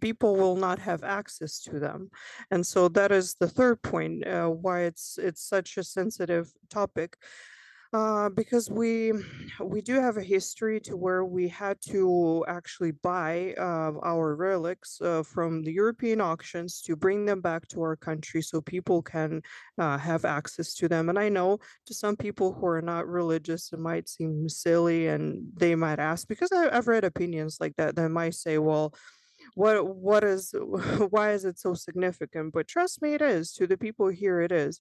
people will not have access to them. And so that is the third point uh, why it's it's such a sensitive topic uh, because we we do have a history to where we had to actually buy uh, our relics uh, from the European auctions to bring them back to our country so people can uh, have access to them. And I know to some people who are not religious, it might seem silly, and they might ask because I, I've read opinions like that. They might say, "Well." What what is why is it so significant? But trust me, it is to the people here. It is,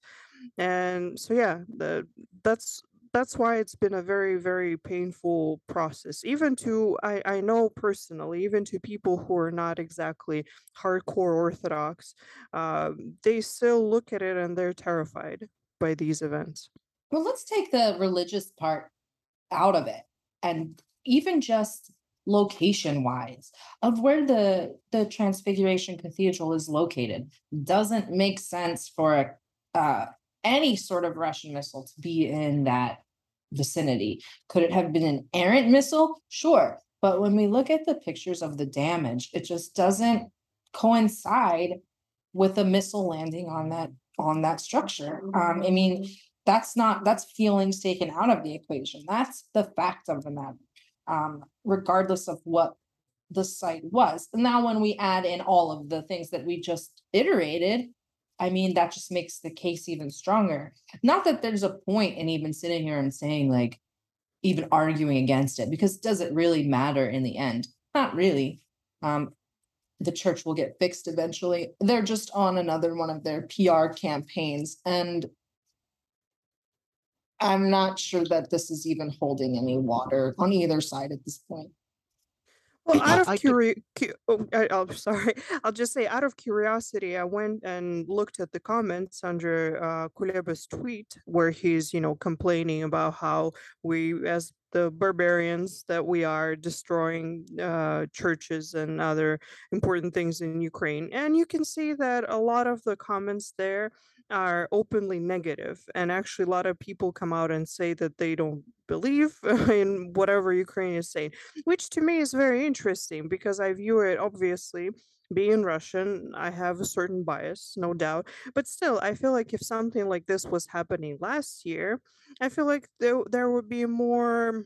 and so yeah, the that's that's why it's been a very very painful process even to i i know personally even to people who are not exactly hardcore orthodox um, they still look at it and they're terrified by these events. Well, let's take the religious part out of it and even just location wise of where the the Transfiguration Cathedral is located doesn't make sense for a uh any sort of Russian missile to be in that vicinity. Could it have been an errant missile? Sure. But when we look at the pictures of the damage, it just doesn't coincide with a missile landing on that on that structure. Um, I mean, that's not, that's feelings taken out of the equation. That's the fact of the matter. Um, regardless of what the site was. And now when we add in all of the things that we just iterated, I mean, that just makes the case even stronger. Not that there's a point in even sitting here and saying like, even arguing against it, because does it really matter in the end? Not really. Um, the church will get fixed eventually. They're just on another one of their PR campaigns and I'm not sure that this is even holding any water on either side at this point. Well, out of I did- curi- cu- oh, I, I'm sorry. I'll just say, out of curiosity, I went and looked at the comments under uh, Kuleba's tweet, where he's, you know, complaining about how we, as the barbarians that we are, destroying uh, churches and other important things in Ukraine. And you can see that a lot of the comments there are openly negative, and actually, a lot of people come out and say that they don't believe in whatever Ukraine is saying which to me is very interesting because I view it obviously being Russian, I have a certain bias, no doubt. But still, I feel like if something like this was happening last year, I feel like there there would be more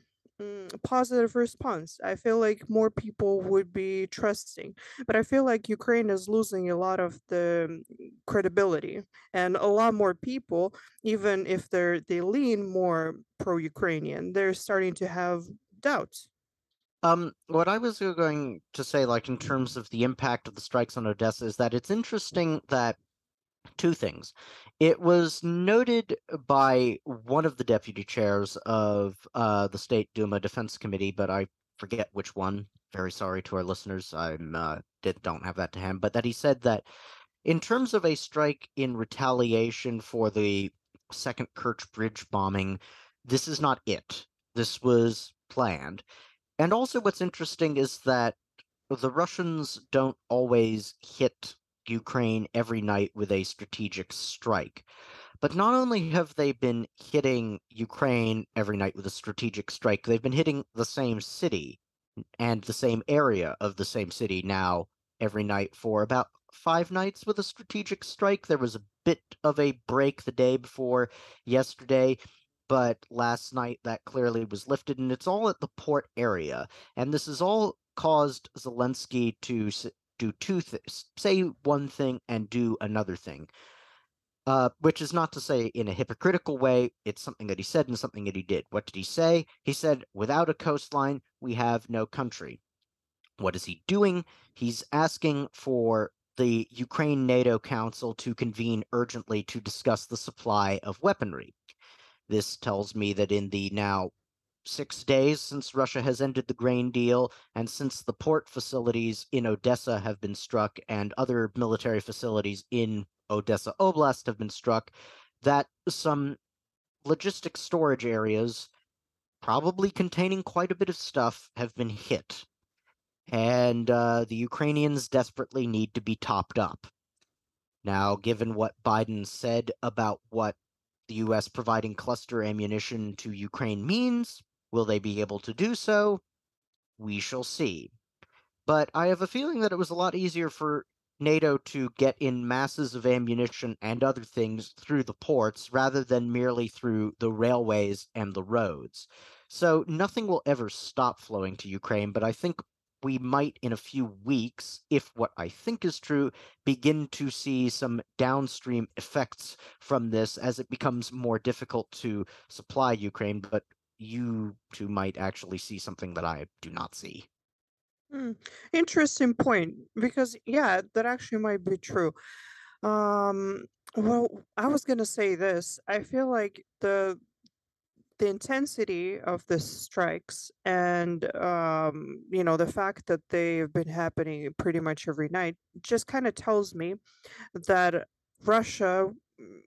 positive response. I feel like more people would be trusting. But I feel like Ukraine is losing a lot of the mm, credibility, and a lot more people, even if they're they lean more pro-Ukrainian, they're starting to have doubts. Um, what I was going to say, like in terms of the impact of the strikes on Odessa, is that it's interesting that two things. It was noted by one of the deputy chairs of uh, the State Duma Defense Committee, but I forget which one. Very sorry to our listeners. I'm uh, did, don't have that to hand, but that he said that in terms of a strike in retaliation for the second Kerch Bridge bombing, this is not it. This was planned. And also, what's interesting is that the Russians don't always hit Ukraine every night with a strategic strike. But not only have they been hitting Ukraine every night with a strategic strike, they've been hitting the same city and the same area of the same city now every night for about five nights with a strategic strike. There was a bit of a break the day before yesterday, but last night that clearly was lifted, and it's all at the port area. And this has all caused Zelensky to do two things say one thing and do another thing. Uh, which is not to say in a hypocritical way, it's something that he said and something that he did. What did he say? He said, without a coastline, we have no country. What is he doing? He's asking for the Ukraine NATO Council to convene urgently to discuss the supply of weaponry. This tells me that in the now six days since Russia has ended the grain deal, and since the port facilities in Odessa have been struck and other military facilities in Odessa Oblast have been struck, that some logistic storage areas, probably containing quite a bit of stuff, have been hit. And uh, the Ukrainians desperately need to be topped up. Now, given what Biden said about what the US providing cluster ammunition to Ukraine means, will they be able to do so? We shall see. But I have a feeling that it was a lot easier for NATO to get in masses of ammunition and other things through the ports rather than merely through the railways and the roads. So nothing will ever stop flowing to Ukraine, but I think we might, in a few weeks, if what I think is true, begin to see some downstream effects from this as it becomes more difficult to supply Ukraine. But you two might actually see something that I do not see. Hmm, Interesting point because yeah, that actually might be true. Um, well, I was gonna say this. I feel like the the intensity of the strikes and um, you know, the fact that they've been happening pretty much every night just kind of tells me that Russia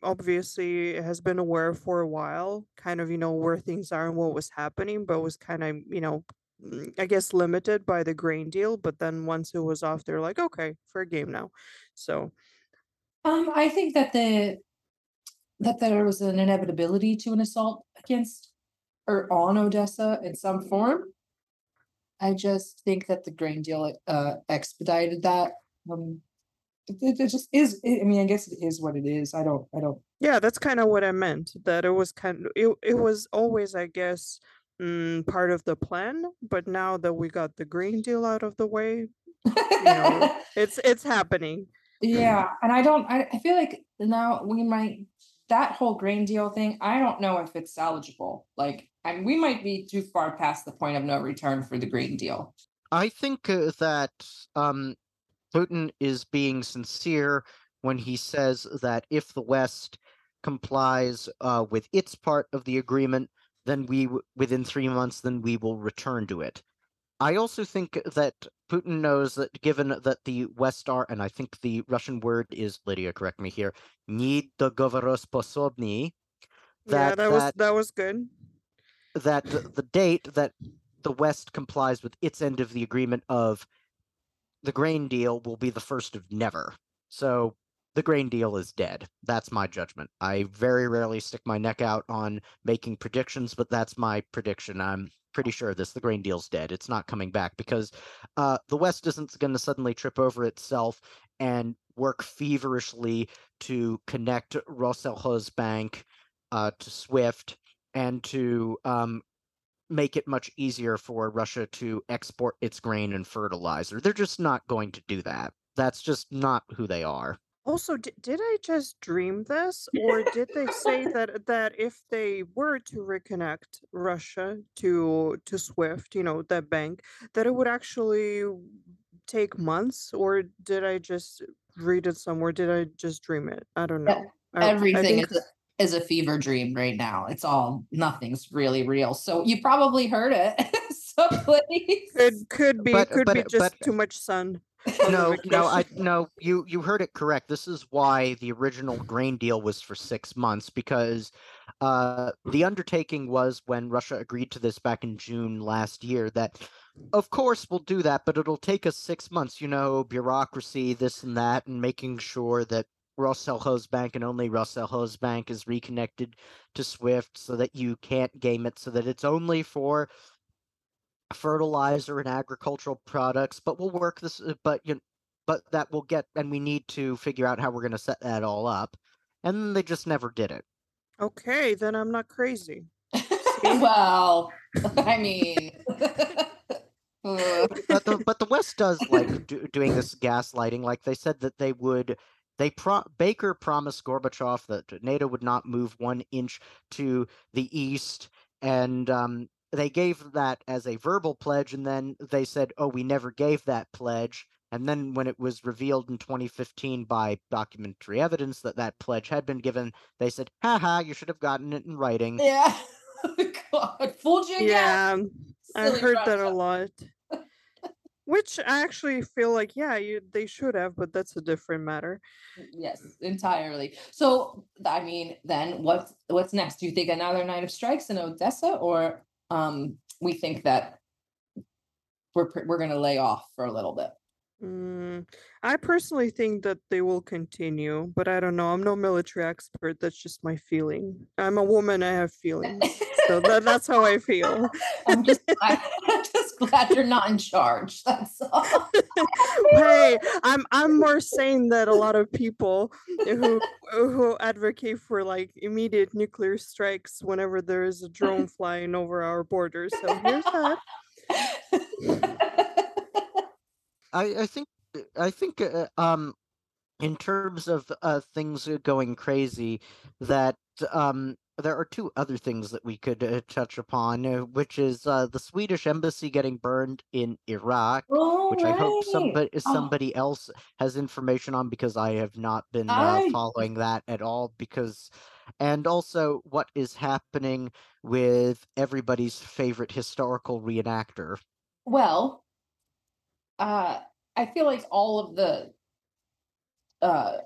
obviously has been aware for a while, kind of, you know, where things are and what was happening, but was kind of, you know, mm, I guess limited by the grain deal. But then once it was off, they're like, okay, fair game now. So, Um, I think that the that there was an inevitability to an assault against or on Odessa in some form. I just think that the grain deal uh expedited that. Um, it, it just is. I mean, I guess it is what it is. I don't. I don't. Yeah, that's kind of what I meant. That it was kind of it. It was always, I guess, mm, part of the plan. But now that we got the Green Deal out of the way, you know, it's it's happening. Yeah, and I don't. I, I feel like now we might that whole grain deal thing. I don't know if it's salvageable. Like, and we might be too far past the point of no return for the green deal. I think uh, that um, Putin is being sincere when he says that if the West complies uh, with its part of the agreement, then we, w- within three months, then we will return to it. I also think that Putin knows that given that the West are, and I think the Russian word is Lydia, correct me here, недоговороспособны, yeah, that that was that that was good. that the, the date that the West complies with its end of the agreement of the grain deal will be the first of never. So the grain deal is dead. That's my judgment. I very rarely stick my neck out on making predictions, but that's my prediction. I'm pretty sure this. The grain deal's dead. It's not coming back because uh, the West isn't going to suddenly trip over itself and work feverishly to connect Bank uh, to SWIFT and to um, make it much easier for Russia to export its grain and fertilizer. They're just not going to do that. That's just not who they are. Also, did, did I just dream this, or did they say that that if they were to reconnect Russia to to SWIFT, you know, that bank, that it would actually take months, or did I just read it somewhere? Did I just dream it? I don't Yeah, know. I, I Everything think is a, is a fever dream right now. It's all nothing's really real. So you probably heard it. so please. could could be But- could be just but- too much sun. no, no, I no. You you heard it correct. This is why the original grain deal was for six months because uh, the undertaking was when Russia agreed to this back in June last year that, of course, we'll do that, but it'll take us six months. You know, bureaucracy, this and that, and making sure that Bank and only Rosselkhozbank is reconnected to SWIFT so that you can't game it, so that it's only for fertilizer and agricultural products, but we'll work this. uh, But you, but that will get, and we need to figure out how we're going to set that all up. And they just never did it. Okay, then I'm not crazy. well, I mean. But the but the West does like do, doing this gaslighting. Like they said that they would. They pro- Baker promised Gorbachev that NATO would not move one inch to the east, and um, they gave that as a verbal pledge, and then they said, "Oh, we never gave that pledge." And then, when it was revealed in 2015 by documentary evidence that that pledge had been given, they said, "Haha, you should have gotten it in writing." yeah. God, fooled you again. Yeah, I've Silly heard that a lot. Which I actually feel like, yeah, you they should have, but that's a different matter. Yes, entirely. So, I mean, then what's what's next? Do you think another night of strikes in Odessa, or um, we think that we're we're gonna lay off for a little bit? Mm, I personally think that they will continue, but I don't know. I'm no military expert. That's just my feeling. I'm a woman. I have feelings, so that, that's how I feel. I'm just glad, I'm just glad you're not in charge. That's all. hey, I'm I'm more sane than a lot of people who who advocate for like immediate nuclear strikes whenever there is a drone flying over our borders. So here's that. I, I think I think uh, um in terms of uh, things uh, going crazy that um there are two other things that we could uh, touch upon uh, which is uh, the Swedish embassy getting burned in Iraq which I hope Alright. somebody Oh. else has information on because I have not been uh, I- following that at all because and also what is happening with everybody's favorite historical reenactor Well, uh, I feel like all of the uh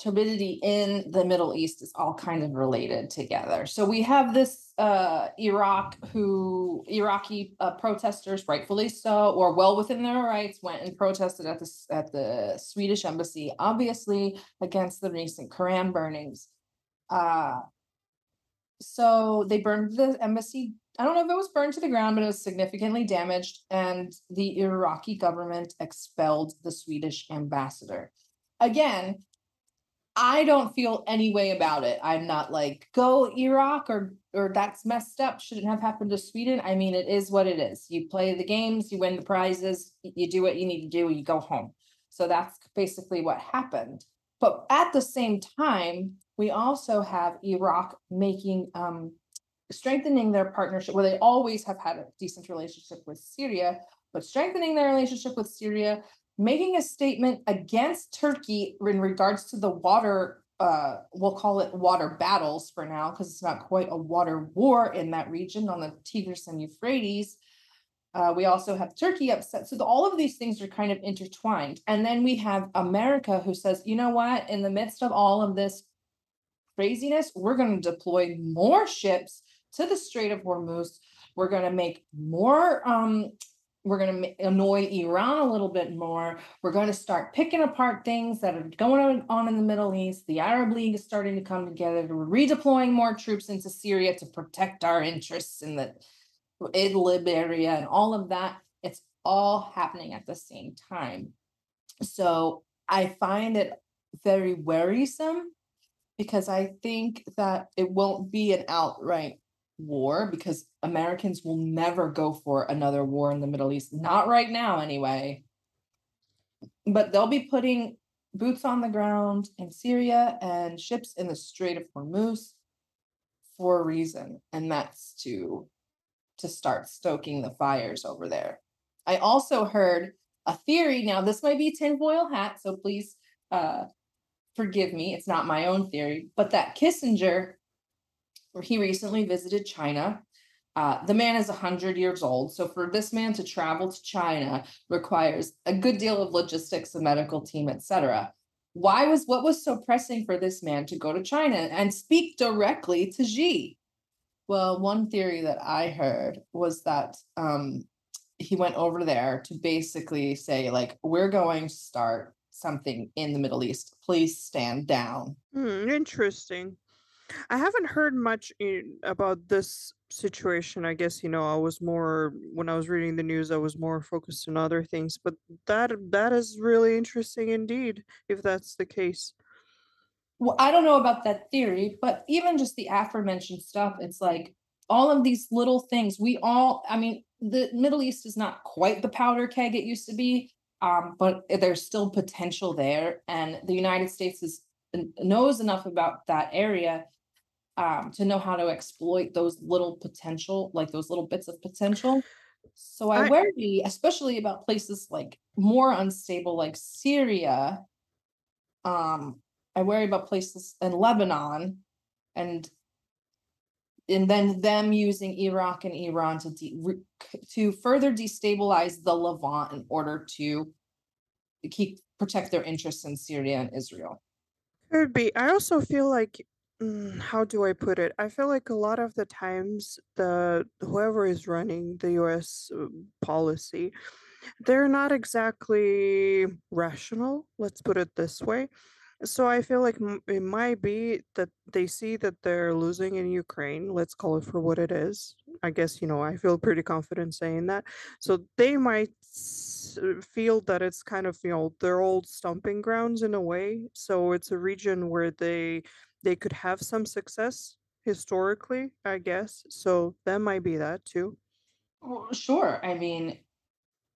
turbidity in the Middle East is all kind of related together. So we have this uh Iraq who Iraqi uh, protesters, rightfully so, or well within their rights, went and protested at the at the Swedish embassy, obviously against the recent Quran burnings. Uh so they burned the embassy. I don't know if it was burned to the ground, but it was significantly damaged, and the Iraqi government expelled the Swedish ambassador. Again, I don't feel any way about it. I'm not like go Iraq or or that's messed up. Shouldn't have happened to Sweden. I mean, it is what it is. You play the games, you win the prizes, you do what you need to do, you go home. So that's basically what happened. But at the same time, we also have Iraq making um strengthening their partnership, where they always have had a decent relationship with Syria, but strengthening their relationship with Syria, making a statement against Turkey in regards to the water, uh, we'll call it water battles for now, because it's not quite a water war in that region on the Tigris and Euphrates. Uh, we also have Turkey upset. So the- all of these things are kind of intertwined. And then we have America who says, you know what, in the midst of all of this craziness, we're going to deploy more ships to the Strait of Hormuz. We're going to make more um we're going to annoy Iran a little bit more. We're going to start picking apart things that are going on- in the Middle East. The Arab League is starting to come together. We're redeploying more troops into Syria to protect our interests in the Idlib area and all of that. It's all happening at the same time. So I find it very worrisome because I think that it won't be an outright war because Americans will never go for another war in the Middle East. Not right now, anyway. But they'll be putting boots on the ground in Syria and ships in the Strait of Hormuz for a reason, and that's to to start stoking the fires over there. I also heard a theory. Now, this might be tinfoil hat, so please uh forgive me, it's not my own theory, but that Kissinger, he recently visited China. Uh, the man is 100 years old. So, for this man to travel to China requires a good deal of logistics, a medical team, etc. Why was what was so pressing for this man to go to China and speak directly to Xi? Well, one theory that I heard was that um, he went over there to basically say, like, we're going to start something in the Middle East. Please stand down. Hmm, interesting. I haven't heard much in, about this situation. I guess, you know, I was more when I was reading the news, I was more focused on other things, but that that is really interesting indeed, if that's the case. Well, I don't know about that theory, but even just the aforementioned stuff, it's like all of these little things. We all, I mean, the Middle East is not quite the powder keg it used to be, um, but there's still potential there, and the United States is knows enough about that area um, to know how to exploit those little potential, like those little bits of potential. So I I worry, especially about places like more unstable, like Syria. Um, I worry about places in Lebanon, and and then them using Iraq and Iran to de- to further destabilize the Levant in order to keep protect their interests in Syria and Israel. could be. I also feel like mm, how do I put it? I feel like a lot of the times the whoever is running the US uh, policy, they're not exactly rational, let's put it this way. So I feel like it might be that they see that they're losing in Ukraine. Let's call it for what it is. I guess, you know, I feel pretty confident saying that. So they might uh, feel that it's kind of, you know, their old stomping grounds in a way. So it's a region where they they could have some success historically, I guess. So that might be that too. Well, sure. I mean,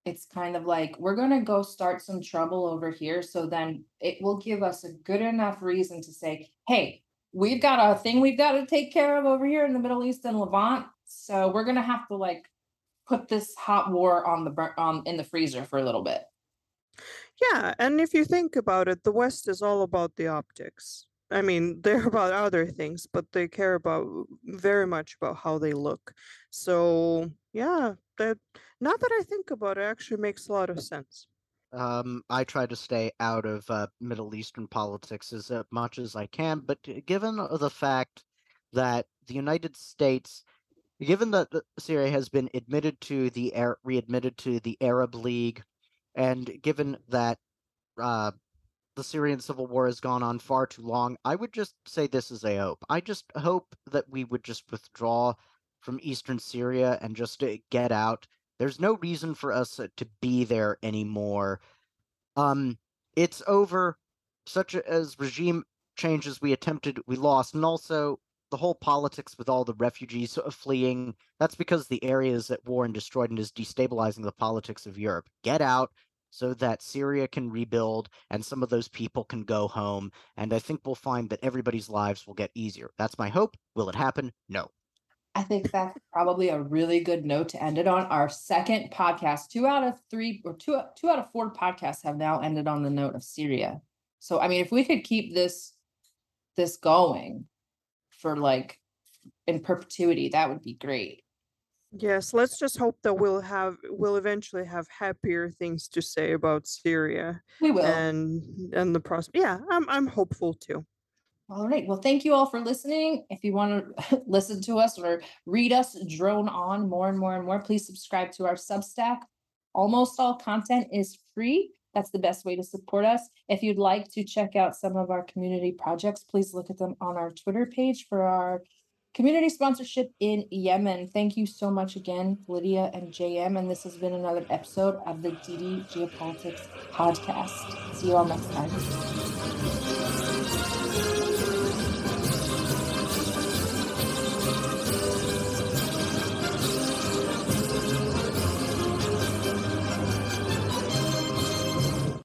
it's kind of like we're going to go start some trouble over here. So then it will give us a good enough reason to say, hey, we've got a thing we've got to take care of over here in the Middle East and Levant. So we're going to have to like put this hot war on the on in the freezer for a little bit. Yeah, and if you think about it, the West is all about the optics. I mean, they're about other things, but they care about very much about how they look. So, yeah, that now that I think about it, actually makes a lot of sense. Um, I try to stay out of uh, Middle Eastern politics as uh, much as I can, but given the fact that the United States, given that Syria has been admitted to the readmitted to the Arab League, and given that uh, the Syrian civil war has gone on far too long. I would just say this is a hope. I just hope that we would just withdraw from eastern Syria and just uh, get out. There's no reason for us uh, to be there anymore. Um, it's over. Such as regime changes we attempted, we lost, and also the whole politics with all the refugees fleeing. That's because the area is at war and destroyed and is destabilizing the politics of Europe. Get out, so that Syria can rebuild and some of those people can go home. And I think we'll find that everybody's lives will get easier. That's my hope. Will it happen? No. I think that's probably a really good note to end it on. Our second podcast, two out of three or two, two out of four podcasts have now ended on the note of Syria. So, I mean, if we could keep this, this going for like in perpetuity, that would be great. Yes, let's just hope that we'll have we'll eventually have happier things to say about Syria We will. and and the pros. Yeah, I'm I'm hopeful too. All right. Well, thank you all for listening. If you want to listen to us or read us drone on more and more and more, please subscribe to our Substack. Almost all content is free. That's the best way to support us. If you'd like to check out some of our community projects, please look at them on our Twitter page for our community sponsorship in Yemen. Thank you so much again, Lydia and JM. And this has been another episode of the DD Geopolitics podcast. See you all next time.